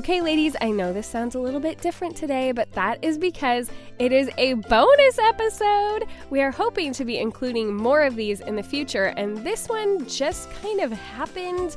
Okay, ladies, I know this sounds a little bit different today, but that is because it is a bonus episode. We are hoping to be including more of these in the future, and this one just kind of happened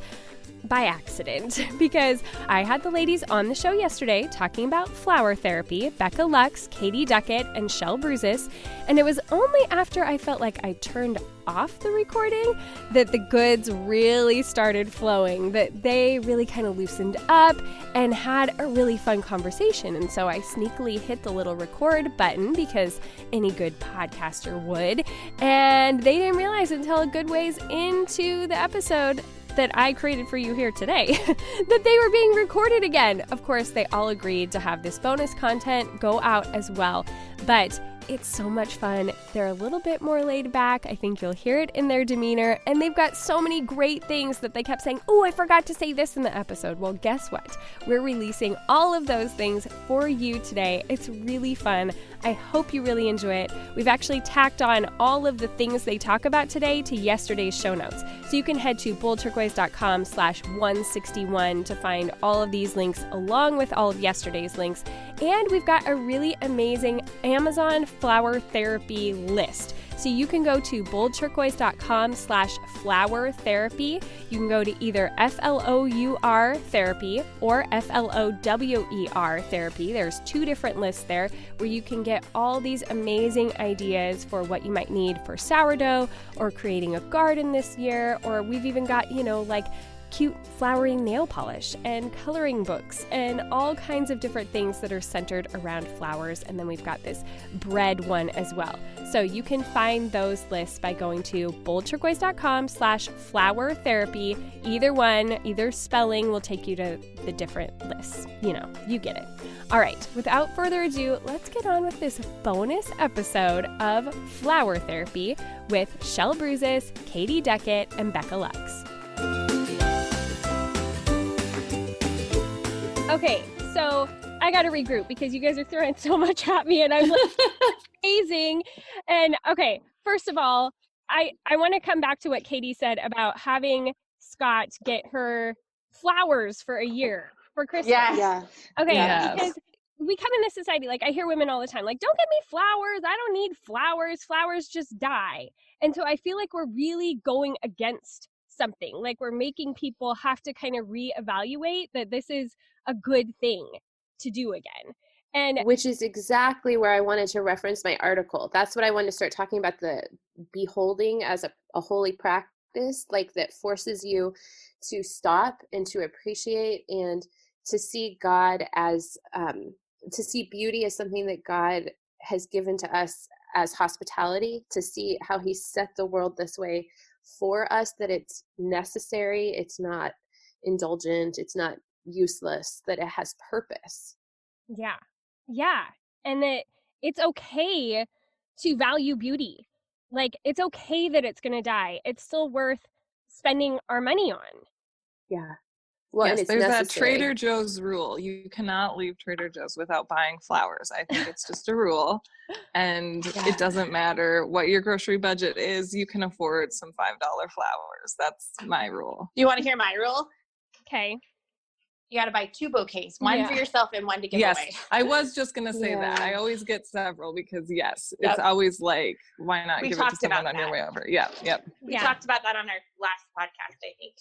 by accident because I had the ladies on the show yesterday talking about flower therapy Becca Lux, Katie Duckett, and Shell Bruises. And it was only after I felt like I turned off the recording that the goods really started flowing, that they really kind of loosened up and had a really fun conversation. And so I sneakily hit the little record button because any good podcaster would. And they didn't realize until a good ways into the episode that I created for you here today that they were being recorded again. Of course, they all agreed to have this bonus content go out as well. But it's so much fun. They're a little bit more laid back. I think you'll hear it in their demeanor. And they've got so many great things that they kept saying, Oh, I forgot to say this in the episode. Well, guess what? We're releasing all of those things for you today. It's really fun. I hope you really enjoy it. We've actually tacked on all of the things they talk about today to yesterday's show notes. So you can head to boldturquoise.com slash 161 to find all of these links along with all of yesterday's links. And we've got a really amazing Amazon flower therapy list. So you can go to boldturquoise.com slash flower therapy. You can go to either F-L-O-U-R therapy or F-L-O-W-E-R therapy. There's two different lists there where you can get all these amazing ideas for what you might need for sourdough or creating a garden this year. Or we've even got, you know, like cute flowering nail polish and coloring books and all kinds of different things that are centered around flowers. And then we've got this bread one as well. So you can find those lists by going to boldturquoise.com slash flower therapy. Either one, either spelling will take you to the different lists. You know, you get it. All right, without further ado, let's get on with this bonus episode of Flower Therapy with Shell Bruises, Katie Deckett, and Becca Lux. Okay, so I got to regroup because you guys are throwing so much at me and I'm like amazing. And okay, first of all, I I want to come back to what Katie said about having Scott get her flowers for a year for Christmas. Yes. Yeah. Okay, Yes. because we come in this society like I hear women all the time like don't get me flowers. I don't need flowers. Flowers just die. And so I feel like we're really going against something. Like we're making people have to kind of reevaluate that this is a good thing to do again. And which is exactly where I wanted to reference my article. That's what I wanted to start talking about the beholding as a, a holy practice, like that forces you to stop and to appreciate and to see God as, um, to see beauty as something that God has given to us as hospitality, to see how He set the world this way for us, that it's necessary, it's not indulgent, it's not useless, that it has purpose. Yeah. Yeah. And that it's okay to value beauty. Like it's okay that it's going to die. It's still worth spending our money on. Yeah. Well, yes, and it's there's that. Trader Joe's rule. You cannot leave Trader Joe's without buying flowers. I think it's just a rule. And Yeah. it doesn't matter what your grocery budget is, you can afford some $5 flowers. That's my rule. You want to hear my rule? Okay. you got to buy two bouquets, one yeah. for yourself and one to give yes, away. I was just gonna say yeah. that. I always get several because yes, yep. it's always like, why not we give it to someone on your way over? Yeah, yep. We yeah. talked about that on our last podcast, I think.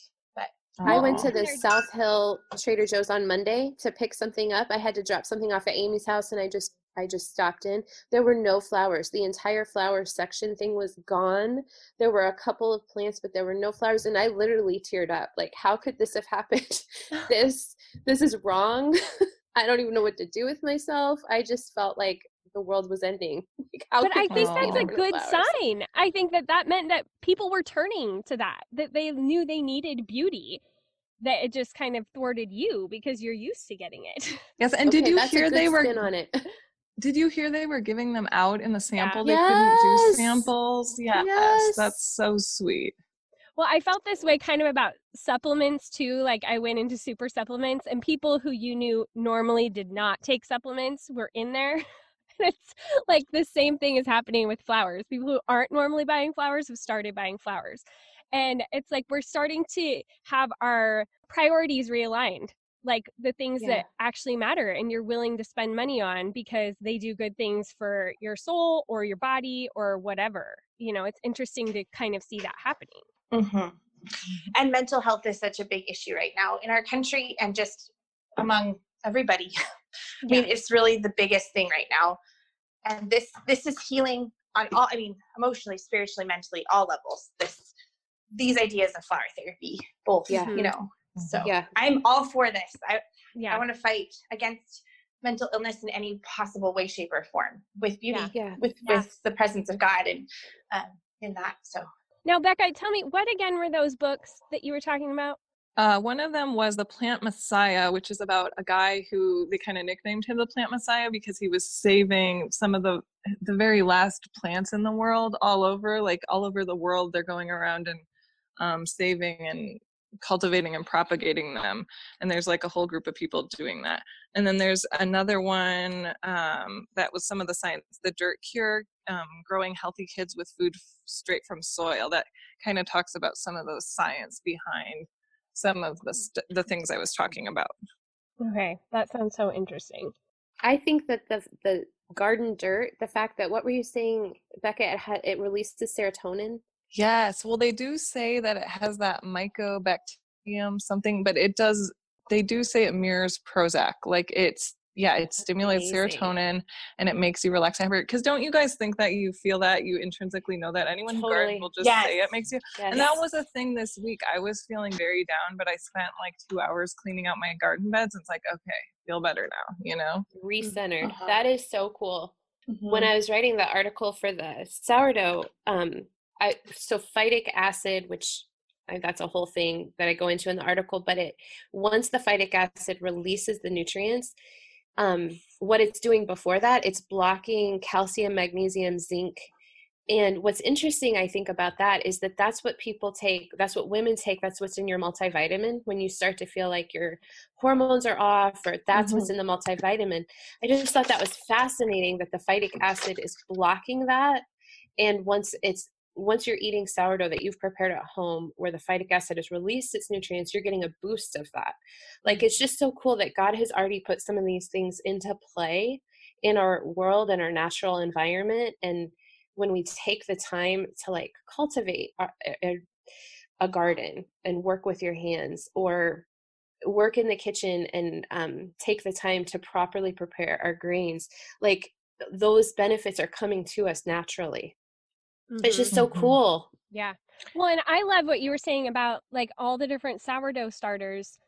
But I oh. went to the South Hill Trader Joe's on Monday to pick something up. I had to drop something off at Amy's house and I just I just stopped in. There were no flowers. The entire flower section thing was gone. There were a couple of plants, but there were no flowers. And I literally teared up. Like, how could this have happened? this this is wrong. I don't even know what to do with myself. I just felt like the world was ending. Like, but I think that's a good sign. I think that that meant that people were turning to that, that they knew they needed beauty that it just kind of thwarted you because you're used to getting it. Yes, and okay, did you hear they were on it? Did you hear they were giving them out in the sample? Yeah. They yes. couldn't do samples. Yes, yes, that's so sweet. Well, I felt this way kind of about supplements too. Like I went into super supplements and people who you knew normally did not take supplements were in there. it's like the same thing is happening with flowers. People who aren't normally buying flowers have started buying flowers. And it's like we're starting to have our priorities realigned like the things yeah. that actually matter and you're willing to spend money on because they do good things for your soul or your body or whatever you know it's interesting to kind of see that happening mm-hmm. and mental health is such a big issue right now in our country and just among everybody i yeah. mean it's really the biggest thing right now and this this is healing on all i mean emotionally spiritually mentally all levels this these ideas of flower therapy both yeah. you know so yeah. I'm all for this. I yeah. I want to fight against mental illness in any possible way, shape, or form with beauty, yeah. with yeah. with the presence of God and um, in that. So now, Becca, tell me what again were those books that you were talking about? Uh, one of them was the Plant Messiah, which is about a guy who they kind of nicknamed him the Plant Messiah because he was saving some of the the very last plants in the world all over, like all over the world. They're going around and um, saving and cultivating and propagating them and there's like a whole group of people doing that and then there's another one um, that was some of the science the dirt cure um, growing healthy kids with food straight from soil that kind of talks about some of those science behind some of the st- the things i was talking about okay that sounds so interesting i think that the the garden dirt the fact that what were you saying becca it had it releases the serotonin Yes. Well, they do say that it has that mycobacterium something, but it does, they do say it mirrors Prozac. Like it's, yeah, it stimulates Amazing. serotonin and it makes you relax. Because don't you guys think that you feel that you intrinsically know that anyone totally. who gardens will just yes. say it makes you? Yes. And that was a thing this week. I was feeling very down, but I spent like two hours cleaning out my garden beds. And it's like, okay, feel better now, you know? Recentered. Uh-huh. That is so cool. Mm-hmm. When I was writing the article for the sourdough, um, I, so phytic acid, which I, that's a whole thing that I go into in the article, but it once the phytic acid releases the nutrients, um, what it's doing before that, it's blocking calcium, magnesium, zinc. And what's interesting, I think, about that is that that's what people take, that's what women take, that's what's in your multivitamin when you start to feel like your hormones are off, or that's mm-hmm. what's in the multivitamin. I just thought that was fascinating that the phytic acid is blocking that. And once it's once you're eating sourdough that you've prepared at home where the phytic acid has released its nutrients you're getting a boost of that. Like it's just so cool that god has already put some of these things into play in our world and our natural environment and when we take the time to like cultivate a, a, a garden and work with your hands or work in the kitchen and um, take the time to properly prepare our grains like those benefits are coming to us naturally Mm-hmm. It's just so mm-hmm. cool. Yeah. Well, and I love what you were saying about like all the different sourdough starters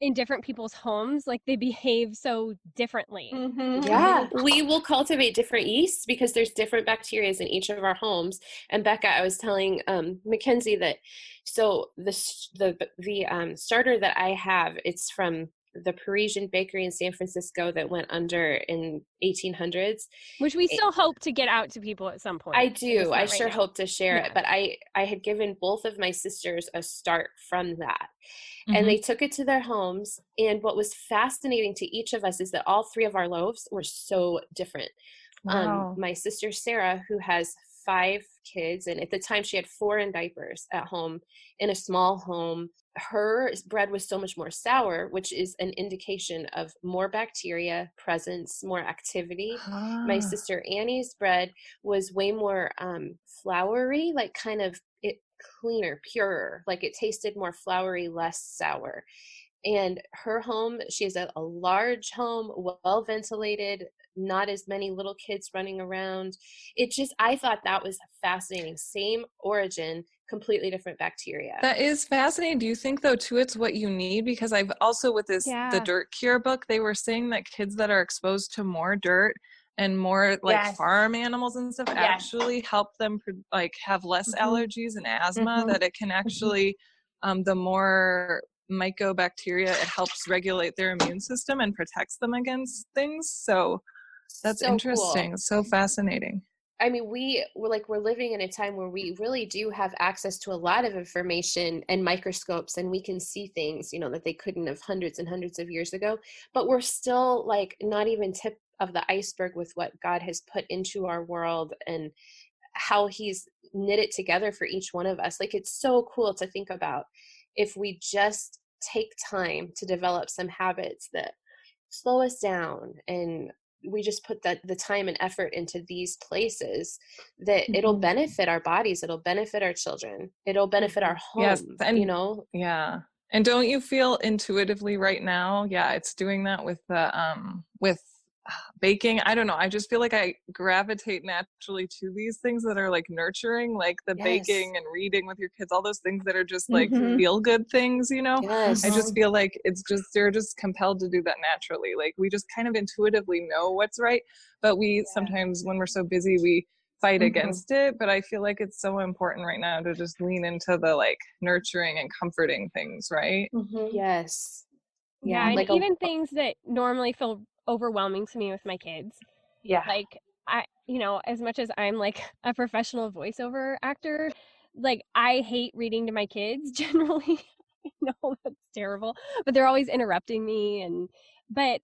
in different people's homes like they behave so differently mm-hmm. yeah we will cultivate different yeasts because there's different bacteria in each of our homes and becca i was telling um, mackenzie that so the the the um, starter that i have it's from the Parisian bakery in San Francisco that went under in 1800s. Which we still it, hope to get out to people at some point. I do. I right sure now. hope to share yeah. it. But I I had given both of my sisters a start from that. Mm-hmm. And they took it to their homes. And what was fascinating to each of us is that all three of our loaves were so different. Um, wow. Um, my sister Sarah, who has five kids, and at the time she had four in diapers at home in a small home. Her bread was so much more sour, which is an indication of more bacteria presence, more activity. My sister Annie's bread was way more um, floury, like kind of it cleaner, purer, like it tasted more floury, less sour and her home she has a, a large home well ventilated not as many little kids running around it just i thought that was fascinating same origin completely different bacteria that is fascinating do you think though too it's what you need because i've also with this Yeah. the dirt cure book they were saying that kids that are exposed to more dirt and more like Yes. farm animals and stuff Yes. actually help them pro- like have less Mhm. allergies and asthma Mhm. that it can actually um, the more mycobacteria it helps regulate their immune system and protects them against things so that's So cool. interesting so fascinating I mean, we we're like we're living in a time where we really do have access to a lot of information and microscopes, and we can see things, you know, that they couldn't have hundreds and hundreds of years ago. But we're still like not even tip of the iceberg with what God has put into our world and how He's knit it together for each one of us. Like it's so cool to think about if we just take time to develop some habits that slow us down and we just put that the time and effort into these places that it'll Mhm. benefit our bodies it'll benefit our children it'll benefit our Yes, and- you know Yeah. And don't you feel intuitively right now? Yeah, it's doing that with the um with baking. I don't know. I just feel like I gravitate naturally to these things that are like nurturing, like the Yes. baking and reading with your kids, all those things that are just like Mhm. feel good things, you know? yes I just feel like it's just they're just compelled to do that naturally. Like we just kind of intuitively know what's right, but we sometimes when we're so busy we fight Mhm. against it. But I feel like it's so important right now to just lean into the like nurturing and comforting things, right? Mhm. yes Yeah, Yeah, and like a- even things that normally feel overwhelming to me with my kids. Yeah. Like I you know, as much as I'm like a professional voiceover actor, like I hate reading to my kids generally. I know that's terrible, but they're always interrupting me and but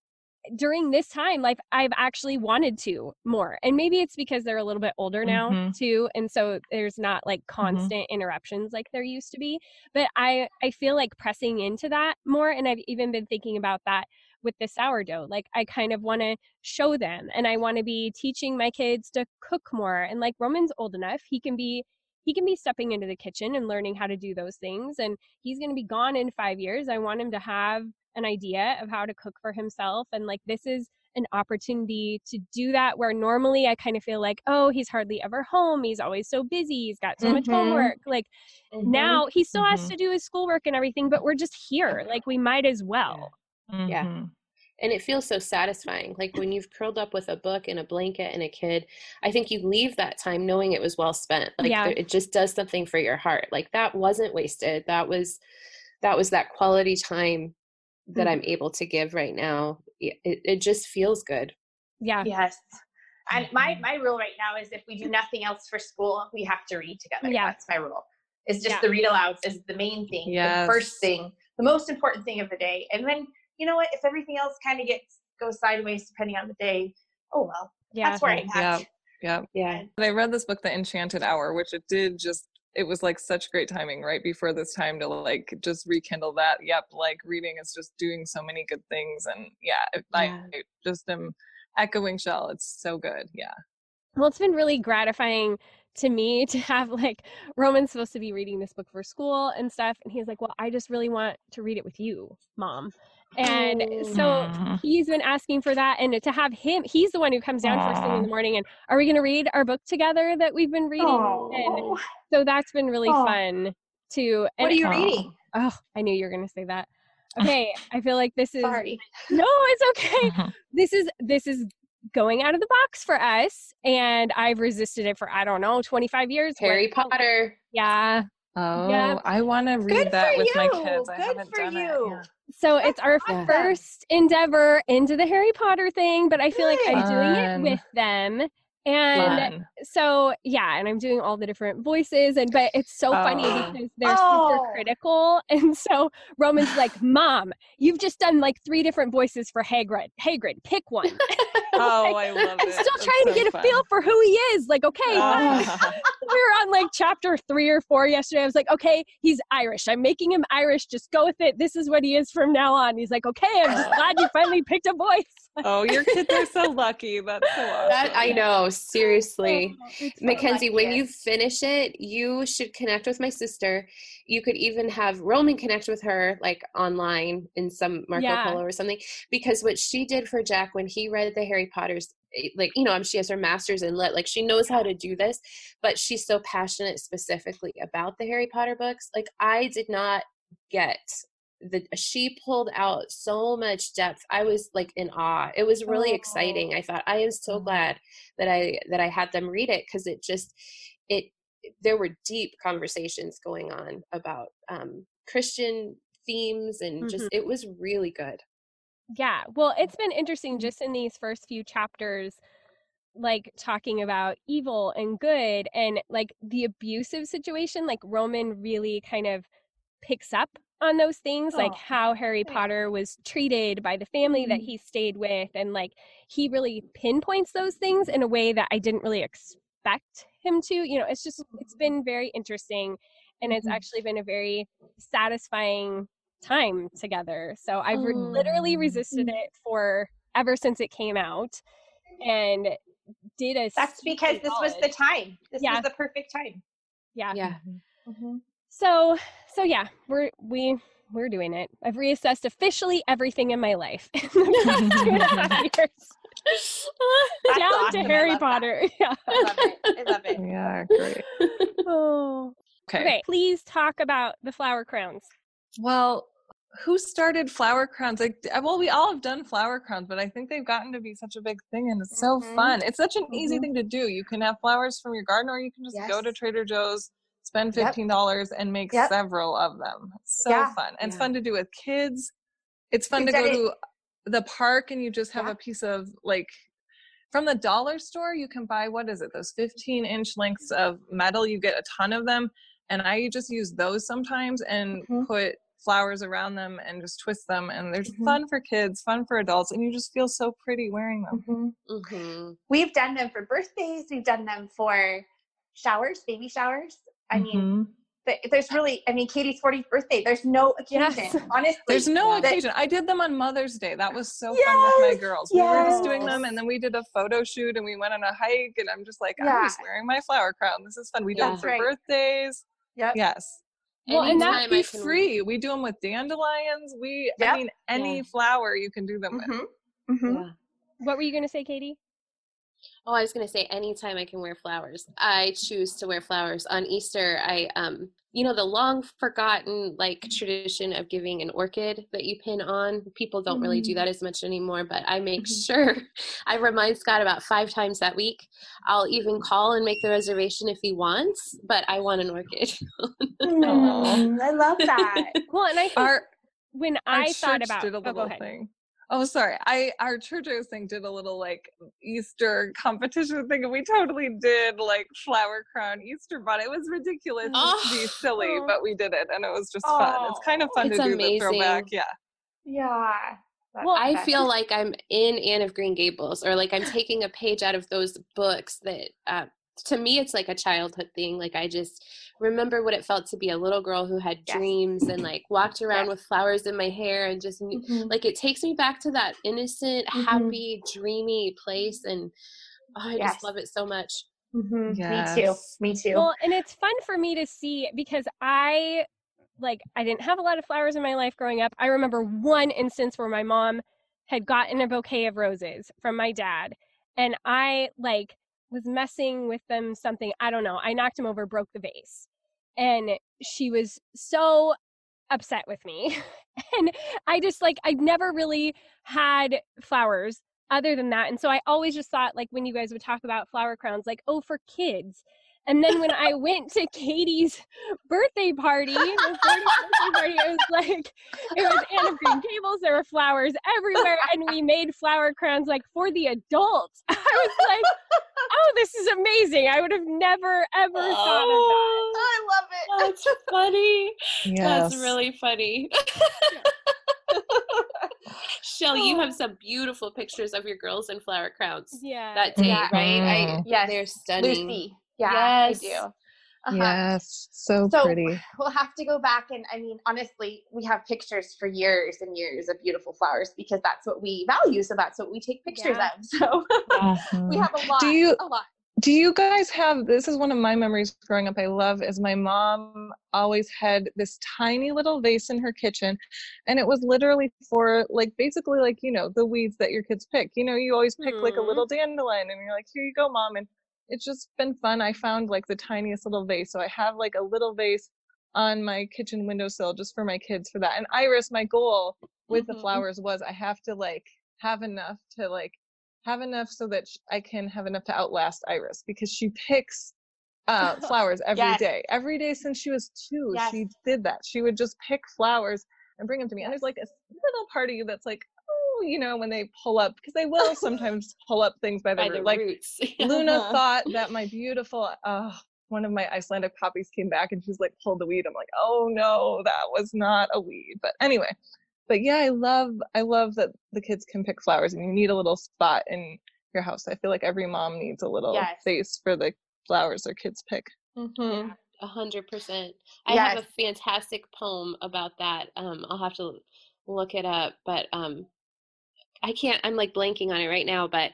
during this time like I've actually wanted to more. And maybe it's because they're a little bit older now Mhm. too and so there's not like constant interruptions like there used to be. But I I feel like pressing into that more and I've even been thinking about that with the sourdough. Like I kind of want to show them and I want to be teaching my kids to cook more and like Roman's old enough, he can be he can be stepping into the kitchen and learning how to do those things and he's going to be gone in 5 years. I want him to have an idea of how to cook for himself and like this is an opportunity to do that where normally I kind of feel like, oh, he's hardly ever home. He's always so busy. He's got so much Mhm. homework. Like Mm-hmm. now he still has Mhm. to do his schoolwork and everything, but we're just here. Like we might as well. Yeah. Mhm. and it feels so satisfying like when you've curled up with a book and a blanket and a kid i think you leave that time knowing it was well spent like Yeah. there- it just does something for your heart like that wasn't wasted that was that was that quality time that Mm. i'm able to give right now it, it it just feels good Yeah. Yes. And my my rule right now is if we do nothing else for school, we have to read together. Yeah. That's my rule. It's just Yeah. the read alouds is the main thing, Yes. the first thing, the most important thing of the day. And then you know what? If everything else kind of gets goes sideways depending on the day, oh well. Yeah. That's where I'm Yeah. at. Yeah. yeah And I read this book, The Enchanted Hour, which it did just it was like such great timing right before this time to like just rekindle that. Yep, like reading is just doing so many good things and yeah, if Yeah. I just am echoing Shell. It's so good. Yeah. Well, it's been really gratifying to me to have like Roman's supposed to be reading this book for school and stuff. And he's like, Well, I just really want to read it with you, mom. And so he's been asking for that. And to have him, he's the one who comes down first thing in the morning and are we going to read our book together that we've been reading? And so that's been really fun to. what are you reading? Oh, I knew you were going to say that. Okay. I feel like this is. Sorry. No, it's okay. this is this is going out of the box for us and i've resisted it for i don't know 25 years harry potter yeah Oh, Yep. I want to read Good that for with my you. kids. I Good haven't for done it. you. Yeah. so it's our awesome. first endeavor into the harry potter thing but i feel like i'm doing it with them And Fun. so yeah, and I'm doing all the different voices and but it's so funny Oh. because they're Oh. super critical. And so Roman's like, Mom, you've just done like three different voices for Hagrid. Hagrid, pick one. Oh, I love I'm it. still That's trying to so get a feel for who he is. Like, okay, Ah. we were on like chapter three or four yesterday. I was like, okay, he's Irish. I'm making him Irish. Just go with it. This is what he is from now on. He's like, okay, I'm just glad you finally picked a voice. oh, your kids are so lucky. That's so awesome. That I know, seriously. Oh. Mackenzie, when you finish it, you should connect with my sister. You could even have Roman connect with her, like online in some Marco Yeah. Polo or something. Because what she did for Jack when he read the Harry Potter's, eh, like you know, she has her master's in lit, like she knows how to do this, but she's so passionate specifically about the Harry Potter books. Like I did not get the she pulled out so much depth i was like in awe it was really oh. exciting i thought i am so Oh. glad that i that i had them read it because it just it there were deep conversations going on about um christian themes and just mm-hmm. it was really good Yeah. Well, it's been interesting mm-hmm. just in these first few chapters, like talking about evil and good and like the abusive situation. Like Roman really kind of picks up on those things, like Oh, how Harry. Potter was treated by the family that Mhm. he stayed with. And like he really pinpoints those things in a way that I didn't really expect him to. You know, it's just, it's been very interesting. And it's Mhm. actually been a very satisfying time together. So I've re- Mm. literally resisted it for ever since it came out and did a That's because this was the time. This Yeah. was the perfect time. yeah. yeah Mm-hmm. So so yeah, we're we we're doing it. I've reassessed officially everything in my life in the past two and a half years. That's Down awesome. to I Harry love that. Potter. Yeah. I love it. I love it. Yeah, great. Oh. Okay. Okay, please talk about the flower crowns. Well, who started flower crowns? Like, uh, well, we all have done flower crowns, but I think they've gotten to be such a big thing, and it's so Mhm. fun. It's such an easy Mhm. thing to do. You can have flowers from your garden, or you can just go to Trader Joe's, spend fifteen dollars, and make Yep. several of them. So Yeah. fun, and it's fun to do with kids. It's fun We've to go to the park, and you just have Yeah. a piece of like. From the dollar store, you can buy what is it? Those 15 inch lengths of metal. You get a ton of them and I just use those sometimes and Mhm. put flowers around them and just twist them and they're Mhm. fun for kids, fun for adults, and you just feel so pretty wearing them. Mhm. hmm We've done them for birthdays. We've done them for showers, baby showers. I mean, Mhm. th- there's really, I mean, Katie's 40th birthday. There's no occasion, Yes. honestly. there's no that- occasion. I did them on Mother's Day. That was so fun with my Yes, girls. We were just doing them and then we did a photo shoot and we went on a hike and I'm just like, Yeah. I'm just wearing my flower crown. This is fun. We do Yeah. them for Right. birthdays. Yep. Yes. Well, and that- Anytime Be I can- free. We do them with dandelions. We, I mean, any Yeah. flower you can do them with. Mhm. Mhm. yeah. What were you gonna say, Katie? Oh, I was gonna say anytime I can wear flowers, I choose to wear flowers. On Easter, I um, you know, the long forgotten like tradition of giving an orchid that you pin on. People don't really do Mm. that as much anymore, but I make Mhm. sure I remind Scott about five times that week. I'll even call and make the reservation if he wants, but I want an orchid. Mm, I love that. Well, and I think Our when I thought about did a oh, go little ahead. thing. Oh, sorry. I our church I was saying did a little like Easter competition thing, and we totally did like flower crown Easter bunny. It was ridiculous just to be Oh. silly, but we did it, and it was just fun. It's kind of fun It's to do the throwback. Yeah. yeah. That's Well, I best. feel like I'm in Anne of Green Gables, or like I'm taking a page out of those books that, uh, to me, it's like a childhood thing. Like I just remember what it felt to be a little girl who had Yes. dreams and like walked around Yes. with flowers in my hair and just knew- Mhm. like it takes me back to that innocent, Mhm. happy, dreamy place, and oh, I Yes. just love it so much. Mhm. Me too. Me too. Well, and it's fun for me to see because I like I didn't have a lot of flowers in my life growing up. I remember one instance where my mom had gotten a bouquet of roses from my dad and I like was messing with them something, I don't know. I knocked him over, broke the vase. And she was so upset with me. and I just like I never really had flowers other than that. And so I always just thought like when you guys would talk about flower crowns like oh for kids And then when I went to Katie's birthday party, birthday party, it was like it was Anne of Green Gables. There were flowers everywhere, and we made flower crowns like for the adults. I was like, "Oh, this is amazing! I would have never ever thought of that." Oh, I love it. That's funny. Yes. That's really funny. Shell, you oh. have some beautiful pictures of your girls in flower crowns Yeah. that day, Yeah. right? I, mm-hmm. Yes. they're stunning. Lucy. Yeah, Yes. I do. Uh-huh. Yes, so, So- pretty. We'll have to go back and I mean, honestly, we have pictures for years and years of beautiful flowers because that's what we value. So that's what we take pictures Yeah. of. So we Mhm. have a lot. Do you- a lot. Do you guys have this is one of my memories growing up I love is my mom always had this tiny little vase in her kitchen and it was literally for like basically like you know the weeds that your kids pick. You know, you always pick like a Mhm. little dandelion and you're like here you go mom and it's just been fun. I found like the tiniest little vase. So I have like a little vase on my kitchen windowsill just for my kids for that. And Iris my goal with the Mhm. flowers was I have to like have enough to like have enough so that I can have enough to outlast Iris because she picks uh, flowers every day. Yes. Every day since she was two, Yes. she did that. She would just pick flowers and bring them to me. And there's like a little part of you that's like, you know, when they pull up, because they will sometimes pull up things by the By root. the like roots. Luna thought that my beautiful, uh, one of my Icelandic poppies came back and she's like pulled the weed. I'm like, oh no, that was not a weed. But anyway, but yeah, I love, I love that the kids can pick flowers and you need a little spot in your house. I feel like every mom needs a little Yes. space for the flowers their kids pick. Mm-hmm. A hundred percent. I have a fantastic poem about that. Um, I'll have to look it up, but um, I can't. I'm like blanking on it right now, but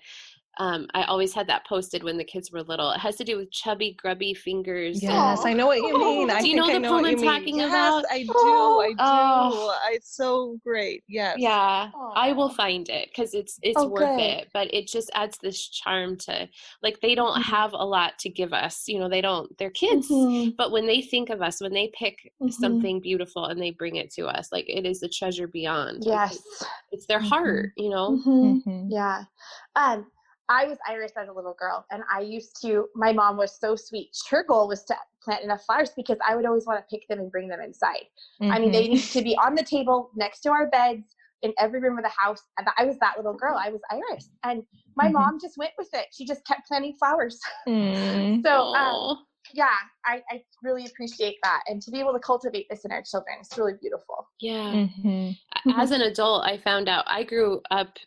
um, I always had that posted when the kids were little. It has to do with chubby, grubby fingers. and- Yes, I know what you mean. I Do you think know I the know poem I'm talking yes, about? Yes, I do. I do. Oh. It's so great. Yes. Yeah, I will find it because it's it's Oh, worth good. it. But it just adds this charm to like they don't Mhm. have a lot to give us. You know, they don't. They're kids. Mhm. But when they think of us, when they pick Mhm. something beautiful and they bring it to us, like it is a treasure beyond. Like, Yes. it's, it's their Mhm. heart. You know. Mhm. Mhm. Yeah. Um, I was Iris as a little girl, and I used to. My mom was so sweet. Her goal was to plant enough flowers because I would always want to pick them and bring them inside. I mean, they need to be on the table next to our beds in every room of the house. And I was that little girl. I was Iris, and my Mhm. mom just went with it. She just kept planting flowers. Mm. So, um, yeah, I, I really appreciate that, and to be able to cultivate this in our children, it's really beautiful. yeah. Mhm. As an adult, I found out I grew up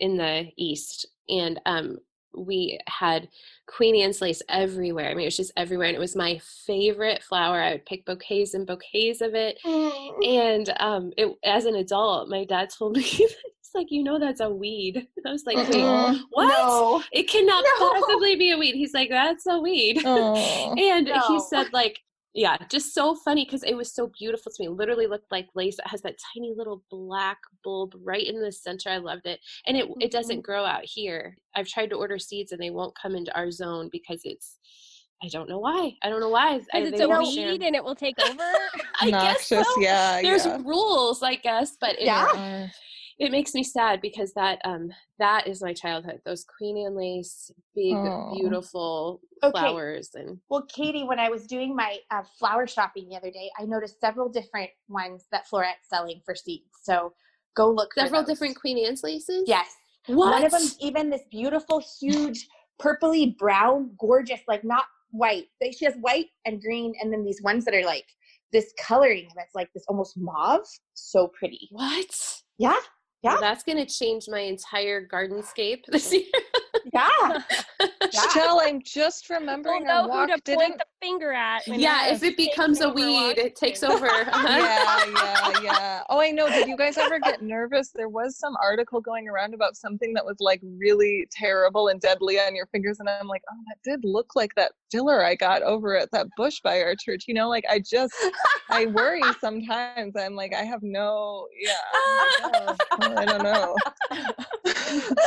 in the East, and um, we had Queen Anne's lace everywhere. I mean, it was just everywhere, and it was my favorite flower. I would pick bouquets and bouquets of it. And um, it, as an adult, my dad told me, "It's like you know that's a weed." And I was like, "Wait, Mm-mm. what? No. It cannot No. possibly be a weed." He's like, "That's a weed." Aw. And he said, like, yeah, just so funny because it was so beautiful to me. It literally looked like lace. It has that tiny little black bulb right in the center. I loved it. And it, it doesn't mm-hmm. grow out here. I've tried to order seeds and they won't come into our zone because it's, I don't know why. I don't know why. Because it's a won't share. weed and it will take over. I guess so. Noxious, yeah, There's yeah. rules, I guess, but it, Yeah. it makes me sad because that um that is my childhood. Those Queen Anne lace, big, Aw. beautiful Okay. flowers, and Well, Katie, when I was doing my uh, flower shopping the other day, I noticed several different ones that Floret's selling for seeds. So go look for several those. different Queen Anne's laces. Yes. What? One of them, even this beautiful, huge, purpley brown, gorgeous, like not white. She has white and green, and then these ones that are like this coloring that's like this almost mauve. So pretty. What? Yeah. Well, Yeah. that's going to change my entire gardenscape this year. Yeah. Yeah. Shell, I'm just We'll remembering know our who to point didn't. the finger at. yeah, if it becomes a weed, it takes Washington. over. yeah, yeah, yeah. Oh, I know. Did you guys ever get nervous? There was some article going around about something that was like really terrible and deadly on your fingers, and I'm like, oh, that did look like that filler I got over at that bush by our church. You know, like I just, I worry sometimes. I'm like, I have no, yeah. I'm like, oh, I don't know.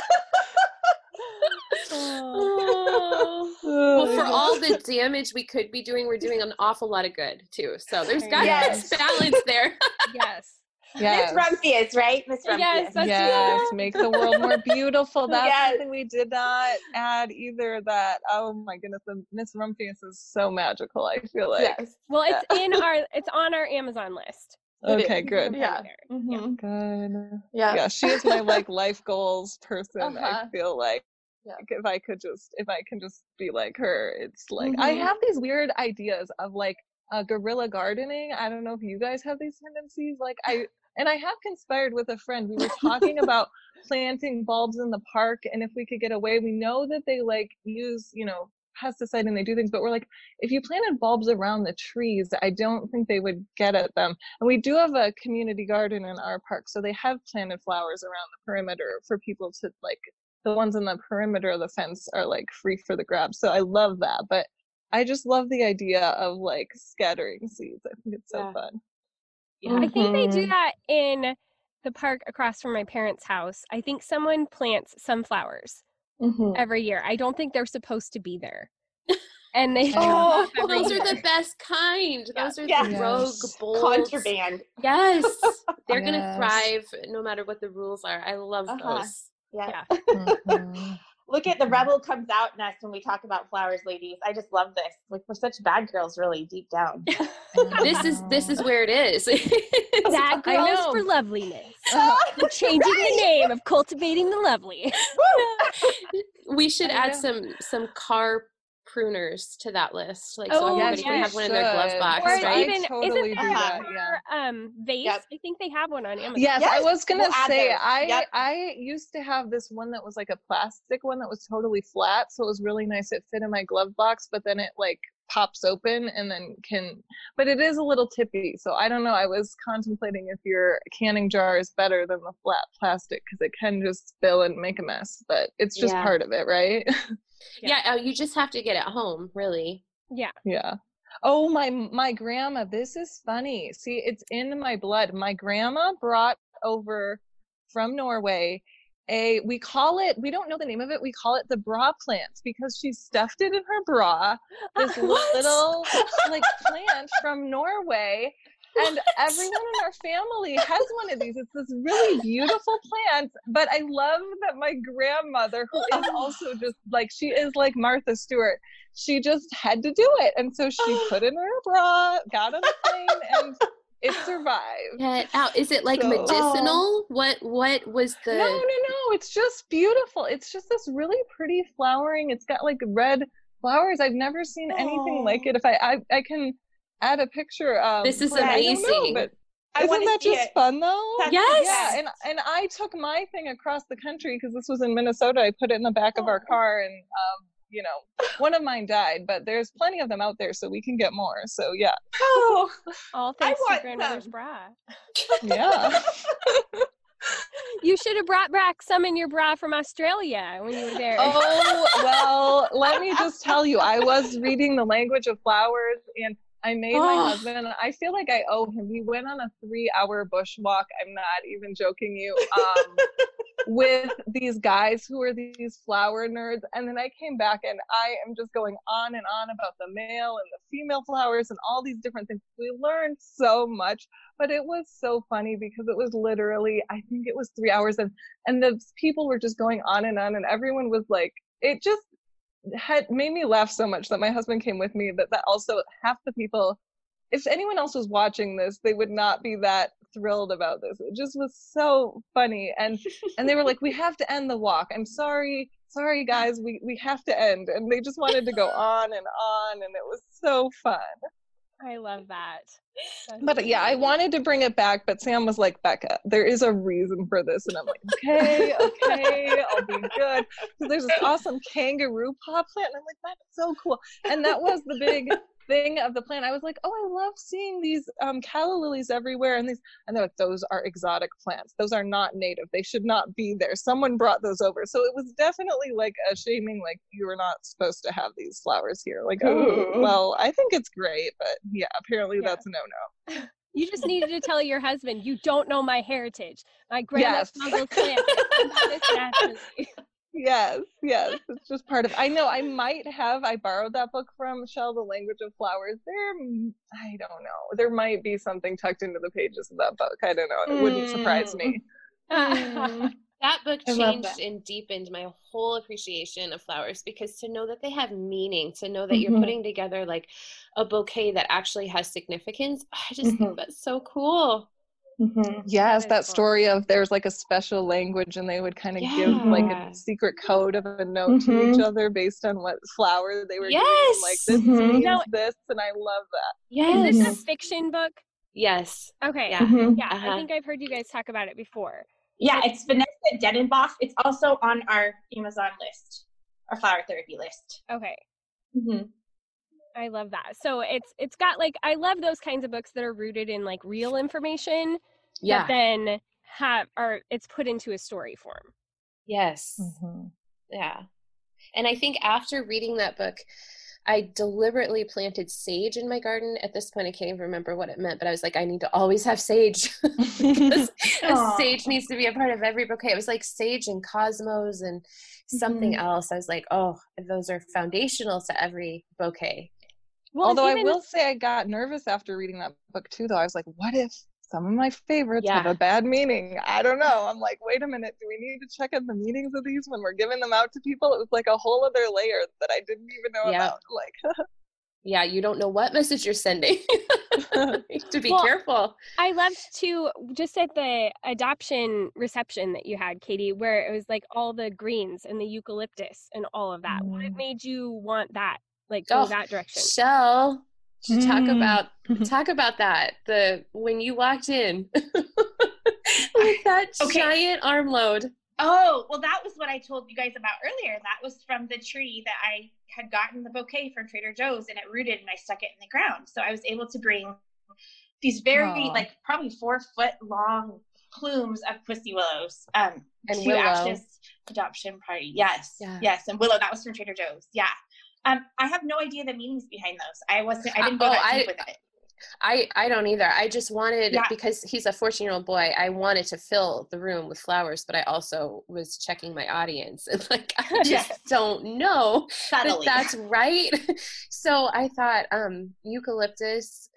Oh. well, for all the damage we could be doing, we're doing an awful lot of good too. So there's got to Yes. be balance there. Yes. Yes. Miss Rumphius, right? Miss Rumphius. Yes, that's yes, make the world more beautiful. That's Yes. something we did not add either. That oh my goodness, Miss Rumphius is so magical. I feel like. yes. Well, it's in our it's on our Amazon list. It Okay, good. Yeah. There. Mhm. Good. Yeah. Yeah, she is my like life goals person. I Uh-huh. feel like. Yeah. Like, if I could just, if I can just be like her, it's like I Mhm. have these weird ideas of like uh, guerrilla gardening. I don't know if you guys have these tendencies. Like I, and I have conspired with a friend. We were talking about planting bulbs in the park, and if we could get away, we know that they like use, you know, pesticide and they do things, but we're like, if you planted bulbs around the trees, I don't think they would get at them. And we do have a community garden in our park, so they have planted flowers around the perimeter for people to like. The ones in the perimeter of the fence are like free for the grab. So I love that, but I just love the idea of like scattering seeds. I think it's so Yeah. fun. Yeah. I think they do Mhm. that in the park across from my parents' house. I think someone plants sunflowers Mhm. every year. I don't think they're supposed to be there. And they Oh, come up Oh, those are the best kind. Yeah. Those are Yes. the rogue, Yes. bold. Contraband. Yes, they're gonna thrive no matter what the rules are. I love Uh-huh. those. Yeah. Yeah. Mhm. Look at the rebel comes out in us when we talk about flowers, ladies. I just love this. Like we're such bad girls, really deep down. This is this is where it is. Bad girls for loveliness. Oh, we're changing the name of cultivating the lovely. we should I add know. some some car pruners to that list, like so Oh, everybody yes, can we have one in their glove box, Or right? even totally isn't do that, yeah. um vase? Yep. I think they have one on Amazon. Yes, I was gonna we'll say. I Yep. I used to have this one that was like a plastic one that was totally flat, so it was really nice. It fit in my glove box, but then it like pops open and then can but it is a little tippy so i don't know i was contemplating if your canning jar is better than the flat plastic because it can just spill and make a mess but it's just Yeah. part of it right Yeah, uh, you just have to get it home, really. Yeah. Yeah. Oh my my grandma, this is funny. See, it's in my blood. My grandma brought over from Norway a we call it we don't know the name of it. We call it the bra plant because she stuffed it in her bra. This What? little like plant from Norway. And everyone in our family has one of these. It's this really beautiful plant. But I love that my grandmother, who is oh. also just like she is like Martha Stewart, she just had to do it. And so she put in her bra, got on the plane, and it survived. Get out. Is it like So- medicinal? What what was the No, no, no. It's just beautiful. It's just this really pretty flowering. It's got like red flowers. I've never seen anything like Oh. it. If I I, I can add a picture. Um, This is but know, amazing. but I isn't that just it. fun though? That's- Yes. Yeah, and and I took my thing across the country because this was in Minnesota. I put it in the back of our Oh. car, and um, you know, one of mine died, but there's plenty of them out there, so we can get more. So yeah, Oh, All I thanks to grandmother's bra. yeah. You should have brought back some in your bra from Australia when you were there. oh well, let me just tell you, I was reading the language of flowers, and I made my Oh. husband. I feel like I owe him. We went on a three-hour bushwalk. I'm not even joking you. Um, with these guys who are these flower nerds. And then I came back and I am just going on and on about the male and the female flowers and all these different things. We learned so much, but it was so funny because it was literally, I think it was three hours and, and the people were just going on and on and everyone was like, it just had made me laugh so much that my husband came with me that that also half the people if anyone else was watching this they would not be that thrilled about this. It just was so funny. And and they were like we have to end the walk. I'm sorry sorry guys. We we have to end. And they just wanted to go on and on and it was so fun I love that. That's but yeah i wanted to bring it back but sam was like becca there is a reason for this and i'm like okay okay i'll be good. So there's this awesome kangaroo paw plant and i'm like that's so cool. And that was the big thing of the plant i was like oh i love seeing these um calla lilies everywhere and these and they're like those are exotic plants those are not native they should not be there someone brought those over so it was definitely like a shaming like you were not supposed to have these flowers here like oh well i think it's great but yeah apparently Yeah. that's a no-no You just needed to tell your husband you don't know my heritage. My grandma Yes. smuggled plants. I got this naturally. Yes, yes. It's just part of I know I might have I borrowed that book from Shell, The Language of Flowers. There I don't know. There might be something tucked into the pages of that book. I don't know. It wouldn't surprise me. Mm. that book changed that. and deepened my whole appreciation of flowers because to know that they have meaning, to know that Mhm. you're putting together like a bouquet that actually has significance, I just Mhm. think that's so cool. Mhm. Yes, is that cool. story of there's like a special language and they would kind of give like a secret code of a note to each Mhm. other based on what flower they were giving. Like Yes! this Mhm. means No. this and I love that. Yes. Is this a fiction book? Yes. Okay. Yeah. Mhm. Yeah, Uh-huh. I think I've heard you guys talk about it before. Yeah, it's Vanessa Diffenbaugh. It's also on our Amazon list, our flower therapy list. Okay. Mm-hmm. I love that. So it's it's got like I love those kinds of books that are rooted in like real information, Yeah. but then have are it's put into a story form. yes. Mm-hmm. Yeah. And I think after reading that book, I deliberately planted sage in my garden. At this point, I can't even remember what it meant, but I was like, I need to always have sage. because sage needs to be a part of every bouquet. It was like sage and cosmos and something else. I was like, oh, those are foundational to every bouquet. Well, Although even- I will say I got nervous after reading that book too though. I was like, what if some of my favorites have a bad meaning? I don't know. I'm like, wait a minute, do we need to check in the meanings of these when we're giving them out to people? It was like a whole other layer that I didn't even know Yeah. about. Like Yeah, you don't know what message you're sending. you have to be Well, careful. I loved to just at the adoption reception that you had, Katie, where it was like all the greens and the eucalyptus and all of that. What Mm. made you want that? Like go Oh, that direction? Shell, talk Mm. about talk about that. The when you walked in with that Okay. giant armload. Oh, well, that was what I told you guys about earlier. That was from the tree that I had gotten the bouquet from Trader Joe's and it rooted and I stuck it in the ground. So I was able to bring these very, Aw. like, probably four foot long plumes of pussy willows um, And to willow. Ash's adoption party. Yes. Yeah. Yes. And willow, that was from Trader Joe's. Yeah. Um, I have no idea the meanings behind those. I wasn't, I didn't go Oh, that I- deep with it. I I don't either. I just wanted Yeah. because he's a 14 year old boy. I wanted to fill the room with flowers, but I also was checking my audience and like I just don't know that that's right. so I thought um eucalyptus,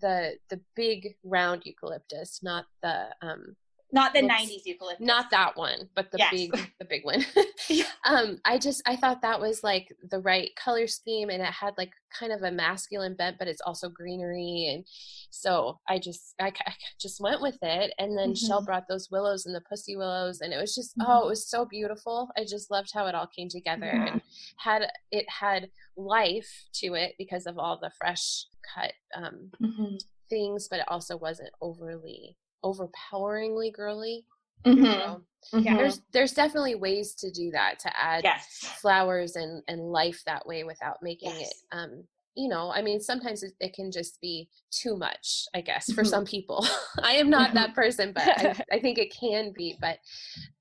the the big round eucalyptus, not the um Not the Whoops. 90s eucalyptus. not that one, but the Yes. big the big one. Um I just I thought that was like the right color scheme and it had like kind of a masculine bent but it's also greenery and so I just I, I just went with it and then Shell Mhm. brought those willows and the pussy willows and it was just Mhm. oh it was so beautiful. I just loved how it all came together Yeah. and had it had life to it because of all the fresh cut um Mhm. things but it also wasn't overly overpoweringly girly. Mhm. So Mhm. there's there's definitely ways to do that to add yes. flowers and and life that way without making Yes. it um you know i mean sometimes it, it can just be too much i guess for Mhm. some people i am not that person but I, I think it can be but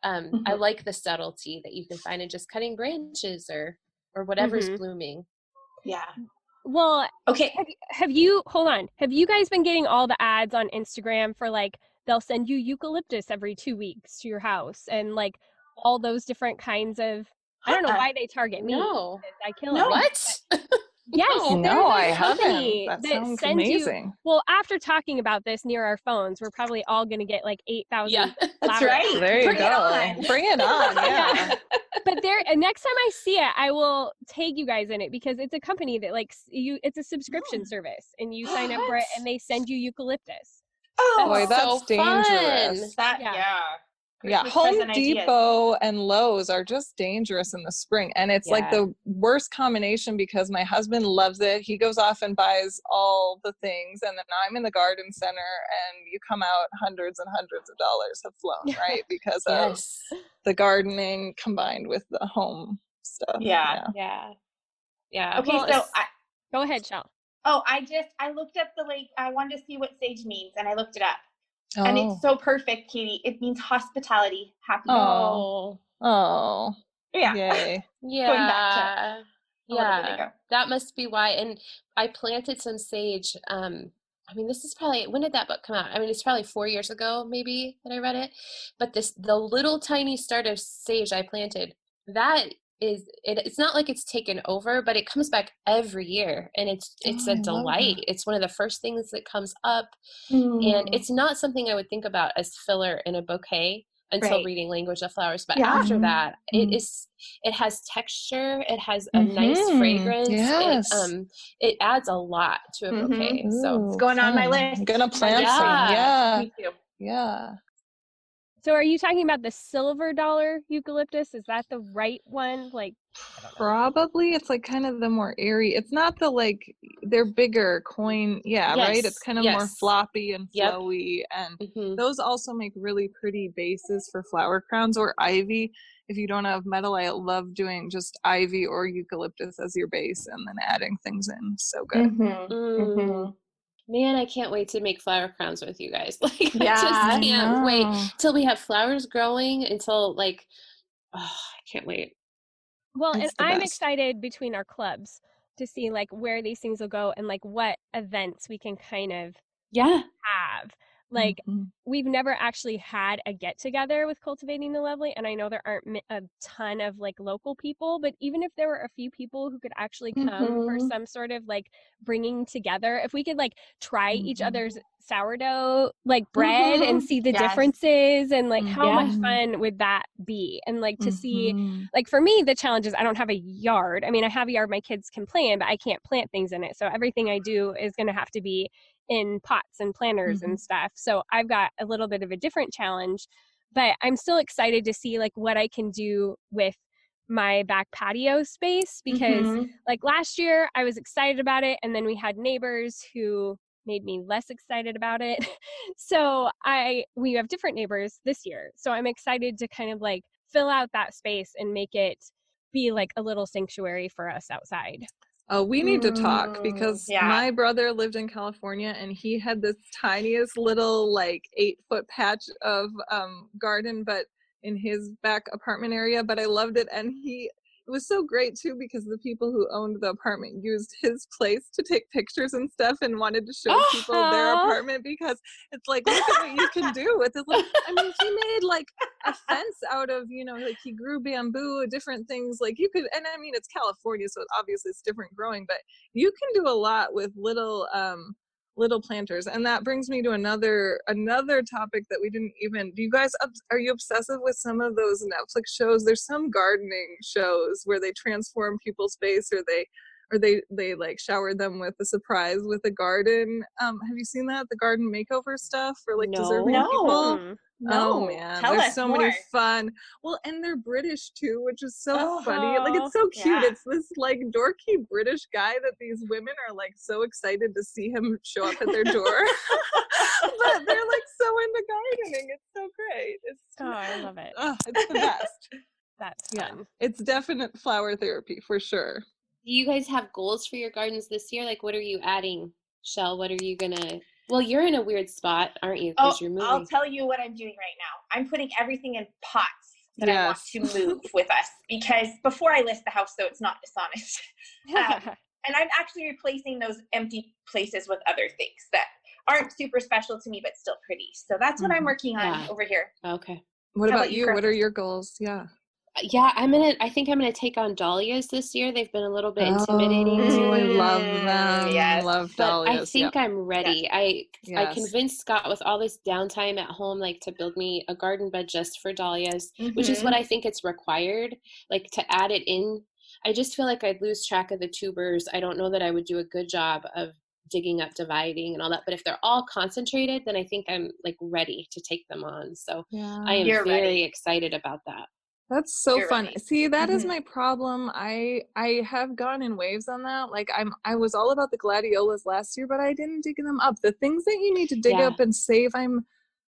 um i Mhm. like the subtlety that you can find in just cutting branches or or whatever's Mhm. blooming Yeah. Well, Okay. have you, have you hold on? Have you guys been getting all the ads on Instagram for like they'll send you eucalyptus every two weeks to your house and like all those different kinds of I don't know why they target me. no I kill No. what Yes, oh, No. there's no, a I haven't. That, that sounds sends you- amazing. Well, after talking about this near our phones, we're probably all going to get like 8,000. yeah That's Flower. right. There you Bring it go. on. Bring it on. Yeah. But there, next time I see it, I will tag you guys in it because it's a company that like you. It's a subscription Oh. service, and you sign up for it, and they send you eucalyptus. Oh, Boy, that's so fun. dangerous. that Yeah. yeah. Yeah, Home present ideas. Depot and Lowe's are just dangerous in the spring. And it's like the worst combination because my husband loves it. He goes off and buys all the things. And then I'm in the garden center and you come out hundreds and hundreds of dollars have flown, right? Because of the gardening combined with the home stuff. Yeah. yeah yeah Okay, well, so I, Go ahead, Shell. oh, I just I looked up the like I wanted to see what sage means, and I looked it up, Oh. and it's so perfect, Katie. It means hospitality, happy. Oh. oh. yeah. Yay. Going back to yeah a little bit yeah that must be why and i planted some sage um i mean this is probably when did that book come out i mean it's probably four years ago maybe that i read it but this the little tiny start of sage i planted that is it, it's not like it's taken over but it comes back every year and it's it's Oh, a I love delight it's one of the first things that comes up and Mm. it's not something i would think about as filler in a bouquet until Right. reading language of flowers but Yeah. after that it Mhm. is it has texture it has a nice Mhm. fragrance Yes. it um it adds a lot to a Mhm. bouquet so It's going on my list. I'm gonna plant Yeah. some. Yeah. Me too. Yeah. So are you talking about the silver dollar eucalyptus? Is that the right one? Like I don't know. Probably it's like kind of the more airy. It's not the like they're bigger coin. Yeah, right. It's kind of more floppy and Yep. flowy, and mhm. those also make really pretty bases for flower crowns or ivy. If you don't have metal, I love doing just ivy or eucalyptus as your base, and then adding things in. So good. Mhm. Mm. Man i can't wait to make flower crowns with you guys like Yeah, i just can't wait know. till we have flowers growing until like oh i can't wait Well, and It's I'm best. excited between our clubs to see like where these things will go and like what events we can kind of yeah have. Like Mhm. we've never actually had a get together with cultivating the lovely and i know there aren't a ton of like local people but even if there were a few people who could actually come for Mhm. some sort of like bringing together if we could like try each Mhm. other's sourdough like bread and Mhm. see the Yes. differences and like how much Mhm. fun would that be and like to see Mhm. like for me the challenge is i don't have a yard i mean i have a yard my kids can play in but i can't plant things in it so everything i do is going to have to be in pots and planters and stuff so i've got a little bit of a different challenge but i'm still excited to see like what i can do with my back patio space because Mhm. like last year i was excited about it and then we had neighbors who made me less excited about it. So i we have different neighbors this year so i'm excited to kind of like fill out that space and make it be like a little sanctuary for us outside Oh, we need to talk Mm, because yeah. my brother lived in California and he had this tiniest little like eight foot patch of um, garden, but in his back apartment area. But I loved it, and he it was so great too because the people who owned the apartment used his place to take pictures and stuff and wanted to show people their apartment because it's like look at what you can do with this. Like, I mean, he made like a fence out of you know like he grew bamboo different things like you could and i mean it's california so obviously it's different growing but you can do a lot with little um little planters and that brings me to another another topic that we didn't even do you guys are you obsessive with some of those netflix shows there's some gardening shows where they transform people's space or they or they they like shower them with a surprise with a garden um have you seen that the garden makeover stuff for like No. deserving No. people. No, Oh man, tell there's us so more. many fun. Well, and they're British too, which is so Oh, funny. Like it's uh-huh, so cute. yeah. It's this like dorky British guy that these women are like so excited to see him show up at their door. but they're like so into gardening. It's so great. It's oh i love it oh, it's the best. that's Yeah. fun It's definite flower therapy for sure. do you guys have goals for your gardens this year like what are you adding shell what are you gonna well you're in a weird spot aren't you Oh, because you're moving I'll tell you what I'm doing right now. I'm putting everything in pots that I want to move with us because before I list the house, so it's not dishonest. Um, and I'm actually replacing those empty places with other things that aren't super special to me, but still pretty. So that's what I'm Mhm. working on Yeah. over here. okay What How about about you, you? What are your goals? Yeah. Yeah i'm gonna i think i'm gonna take on dahlias this year they've been a little bit intimidating to Oh, I love them. yes. Love but dahlias. I think I'm ready. I I Yes. convinced Scott with all this downtime at home, like to build me a garden bed just for dahlias, which is what mm-hmm. I think it's required. Like to add it in, I just feel like I'd lose track of the tubers. I don't know that I would do a good job of digging up, dividing, and all that. But if they're all concentrated, then I think I'm like ready to take them on. So yeah. I am You're very ready. excited about that. That's so You're fun. ready. See, that is Mhm. my problem. I I have gone in waves on that. Like I'm I was all about the gladiolas last year, but I didn't dig them up. The things that you need to dig Yeah. up and save, I'm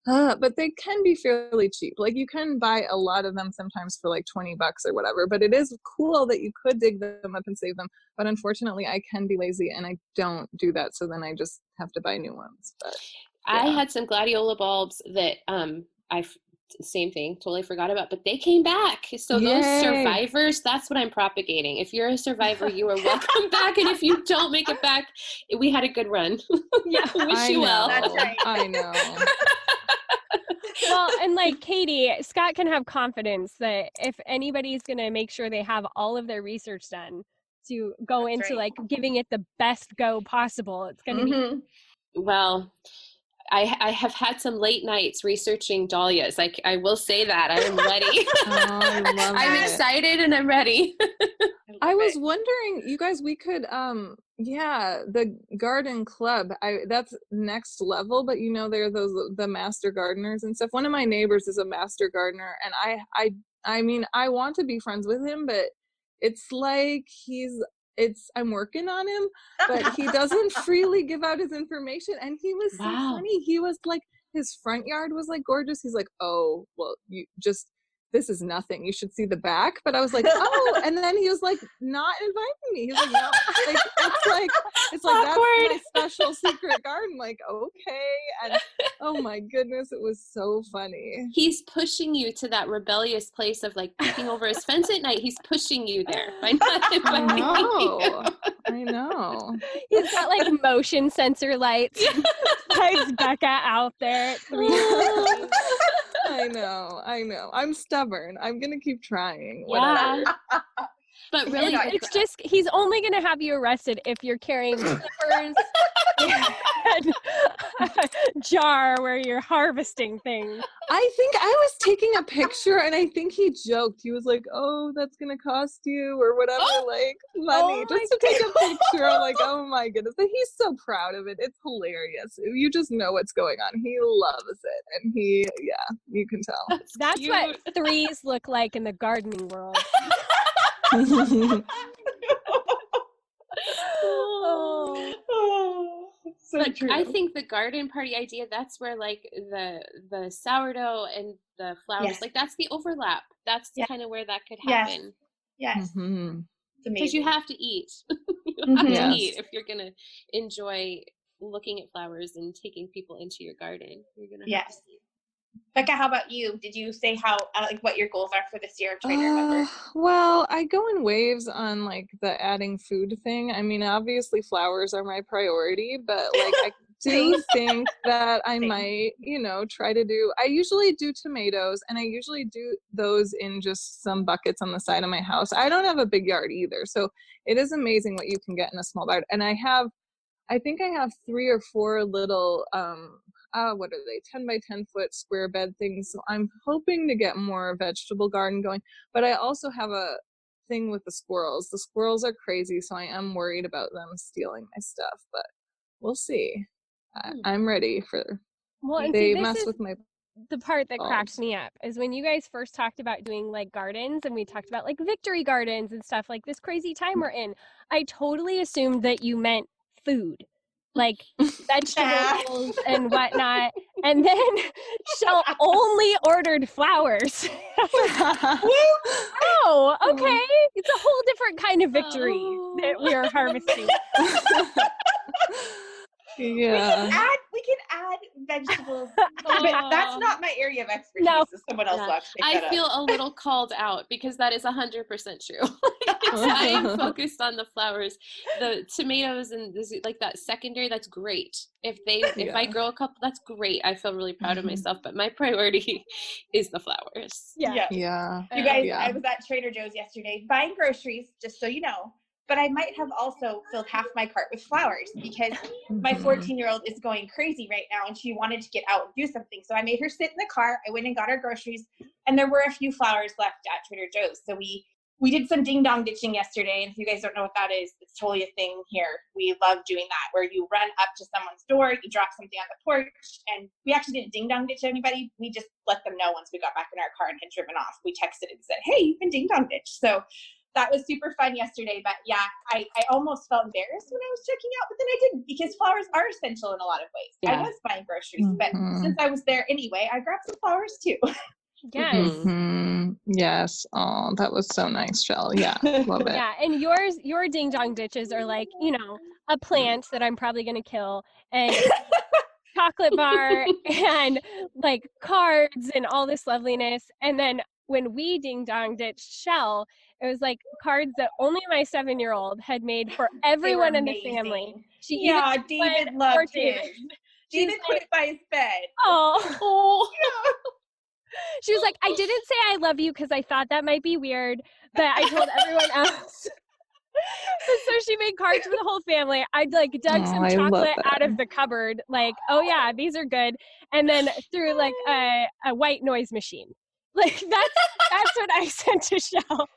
uh, but they can be fairly cheap. Like you can buy a lot of them sometimes for like 20 bucks or whatever, but it is cool that you could dig them up and save them. But unfortunately, I can be lazy and I don't do that, so then I just have to buy new ones. But I had some gladiola bulbs that um I same thing totally forgot about but they came back so those survivors that's what i'm propagating if you're a survivor you are welcome back and if you don't make it back we had a good run Yeah. wish I you know, well That's right. I know. well, and like Katie, Scott can have confidence that if anybody's going to make sure they have all of their research done to go That's into right. like giving it the best go possible, it's going to Mhm. Well, I, I have had some late nights researching dahlias. Like I will say that I am ready. Oh, I love I'm it. excited and I'm ready. I love was it. wondering, you guys, we could, um, yeah, the garden club. I that's next level, but you know, there are those the master gardeners and stuff. One of my neighbors is a master gardener, and I, I, I mean, I want to be friends with him, but it's like he's, it's I'm working on him, but he doesn't freely give out his information. And he was so funny. He was like, his front yard was like gorgeous. He's like, oh, well, you just this is nothing. You should see the back. But I was like, oh, and then he was like, not inviting me. He's like, no, like it's like it's like that's my special secret garden. Like, okay, and oh my goodness, it was so funny. He's pushing you to that rebellious place of like peeking over his fence at night. He's pushing you there by not I inviting you. know, I know. He's got like motion sensor lights. Hides Becca out there oh. At three. in the morning. I know, I know. I'm stubborn. I'm gonna keep trying. Yeah. Whatever. But really, It's, the it's just he's only going to have you arrested if you're carrying clippers and a jar where you're harvesting things. I think I was taking a picture and I think he joked. He was like, Oh, that's gonna cost you or whatever, like money. Oh just to take a picture. I'm like, oh my goodness. But he's so proud of it. It's hilarious. You just know what's going on. He loves it. And he yeah, you can tell. that's, That's what threes look like in the gardening world. Oh. Oh, so But true. I think the garden party idea, that's where like the the sourdough and the flowers, Yes. like that's the overlap. That's Yeah. kind of where that could Yes. happen. yes, Mhm. Because you have to eat. you have to Yes. eat if you're gonna enjoy looking at flowers and taking people into your garden. You're gonna have Yes. Becca, how about you? Did you say how uh, like what your goals are for this year? I'm trying to remember. Uh, well, I go in waves on like the adding food thing. I mean, obviously flowers are my priority, but like I do think that I Same. might, you know, try to do I usually do tomatoes and I usually do those in just some buckets on the side of my house. I don't have a big yard either. So it is amazing what you can get in a small yard. And I have I think I have three or four little um uh what are they 10 by 10 foot square bed things. So i'm hoping to get more vegetable garden going but i also have a thing with the squirrels. The squirrels are crazy so i am worried about them stealing my stuff but we'll see. I, Hmm. i'm ready for Well, they see, mess with my the part that cracks me up is when you guys first talked about doing like gardens and we talked about like victory gardens and stuff like this crazy time we're in. I totally assumed that you meant food, like vegetables and whatnot. And then Shell only ordered flowers. oh, okay. It's a whole different kind of victory that Oh. we are oh. harvesting. We can add we can add vegetables, but that's not my area of expertise. No. so someone else Yeah. will have to pick that I up. feel a little called out because that is hundred percent true. I'm focused on the flowers, the tomatoes, and this, like that secondary. That's great. If they, if I grow a couple, that's great. I feel really proud of Mhm. myself. But my priority is the flowers. Yeah. Yeah. yeah You guys, Yeah. I was at Trader Joe's yesterday buying groceries, just so you know. But I might have also filled half my cart with flowers because my Mhm. 14 year old is going crazy right now and she wanted to get out and do something. So I made her sit in the car. I went and got her groceries, and there were a few flowers left at Trader Joe's. So we we did some ding dong ditching yesterday. And if you guys don't know what that is, it's totally a thing here. We love doing that where you run up to someone's door, you drop something on the porch, and we actually didn't ding dong ditch anybody. We just let them know once we got back in our car and had driven off. We texted and said, Hey, you've been ding dong ditched. So that was super fun yesterday. But yeah, I, I almost felt embarrassed when I was checking out, but then I didn't because flowers are essential in a lot of ways. I was buying groceries, but Mhm. since I was there anyway, I grabbed some flowers too. Yes. Mhm. yes oh that was so nice shell yeah love it Yeah, and yours, your ding dong ditches are like, you know, a plant that I'm probably gonna kill, and chocolate bar, and like cards and all this loveliness. And then when we ding dong ditched Shell, it was like cards that only my seven year old had made for everyone in the family. She Yeah, David loved David. his. David put it by his bed. Oh. Oh. She was like, I didn't say I love you because I thought that might be weird, but I told everyone else. so she made cards for the whole family. I'd like dug Oh, some chocolate out of the cupboard, like, oh yeah, these are good, and then threw like a, a white noise machine. Like that's that's what I sent to Shell.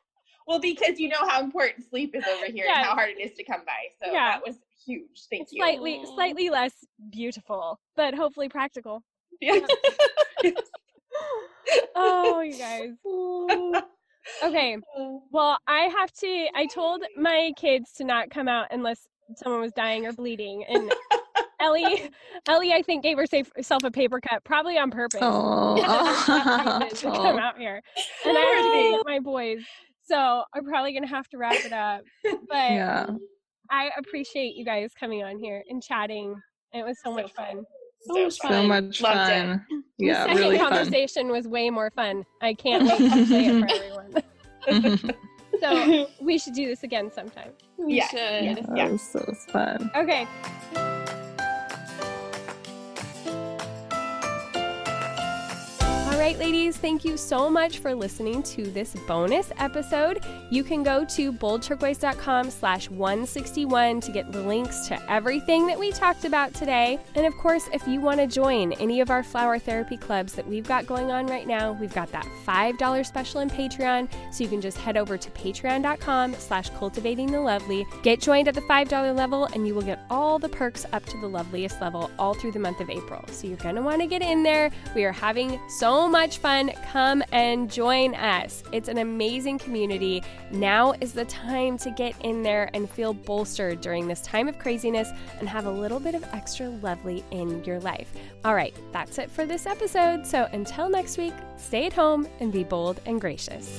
Well, because you know how important sleep is over here Yeah. and how hard it is to come by. So Yeah. that was huge. Thank you. Slightly Aw. slightly less beautiful, but hopefully practical. Yeah. Oh, you guys. Okay. Well, I have to. I told my kids to not come out unless someone was dying or bleeding, and Ellie, Ellie, I think gave herself a paper cut, probably on purpose. Oh. to come out here, and I have to go get my boys, so I'm probably gonna have to wrap it up. But yeah. I appreciate you guys coming on here and chatting. It was so, So much fun. fun. So much fun. So fun. much Loved it. fun. The second really fun. conversation was way more fun. I can't wait to play it for everyone. So we should do this again sometime. We Yeah, should. yeah. That was so fun. Okay. Right, ladies, thank you so much for listening to this bonus episode. You can go to boldturquoise.com slash 161 to get the links to everything that we talked about today. And of course, if you want to join any of our flower therapy clubs that we've got going on right now, we've got that $5 special in Patreon. So you can just head over to patreon.com slash cultivating the lovely. Get joined at the $5 level and you will get all the perks up to the loveliest level all through the month of April. So you're going to want to get in there. We are having so much fun. Come and join us. It's an amazing community. Now is the time to get in there and feel bolstered during this time of craziness and have a little bit of extra lovely in your life. All right, that's it for this episode. So until next week, stay at home and be bold and gracious.